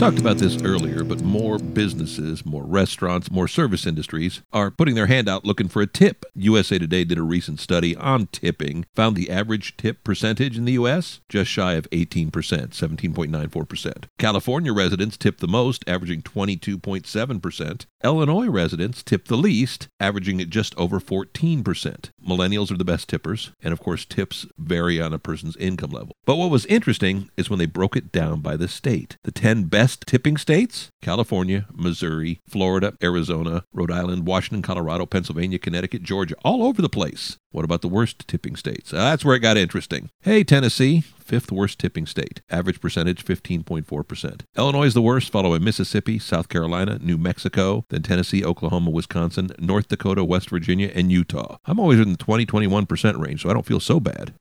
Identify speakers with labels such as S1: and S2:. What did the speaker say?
S1: Talked about this earlier, but more businesses, more restaurants, more service industries are putting their hand out looking for a tip. USA Today did a recent study on tipping, found the average tip percentage in the U.S. just shy of 18%, 17.94%. California residents tip the most, averaging 22.7%. Illinois residents tip the least, averaging at just over 14%. Millennials are the best tippers, and of course, tips vary on a person's income level. But what was interesting is when they broke it down by the state. The 10 best tipping states California, Missouri, Florida, Arizona, Rhode Island, Washington, Colorado, Pennsylvania, Connecticut, Georgia, all over the place. What about the worst tipping states? Uh, that's where it got interesting. Hey, Tennessee, fifth worst tipping state. Average percentage 15.4%. Illinois is the worst, followed by Mississippi, South Carolina, New Mexico, then Tennessee, Oklahoma, Wisconsin, North Dakota, West Virginia, and Utah. I'm always in the 20 21% range, so I don't feel so bad.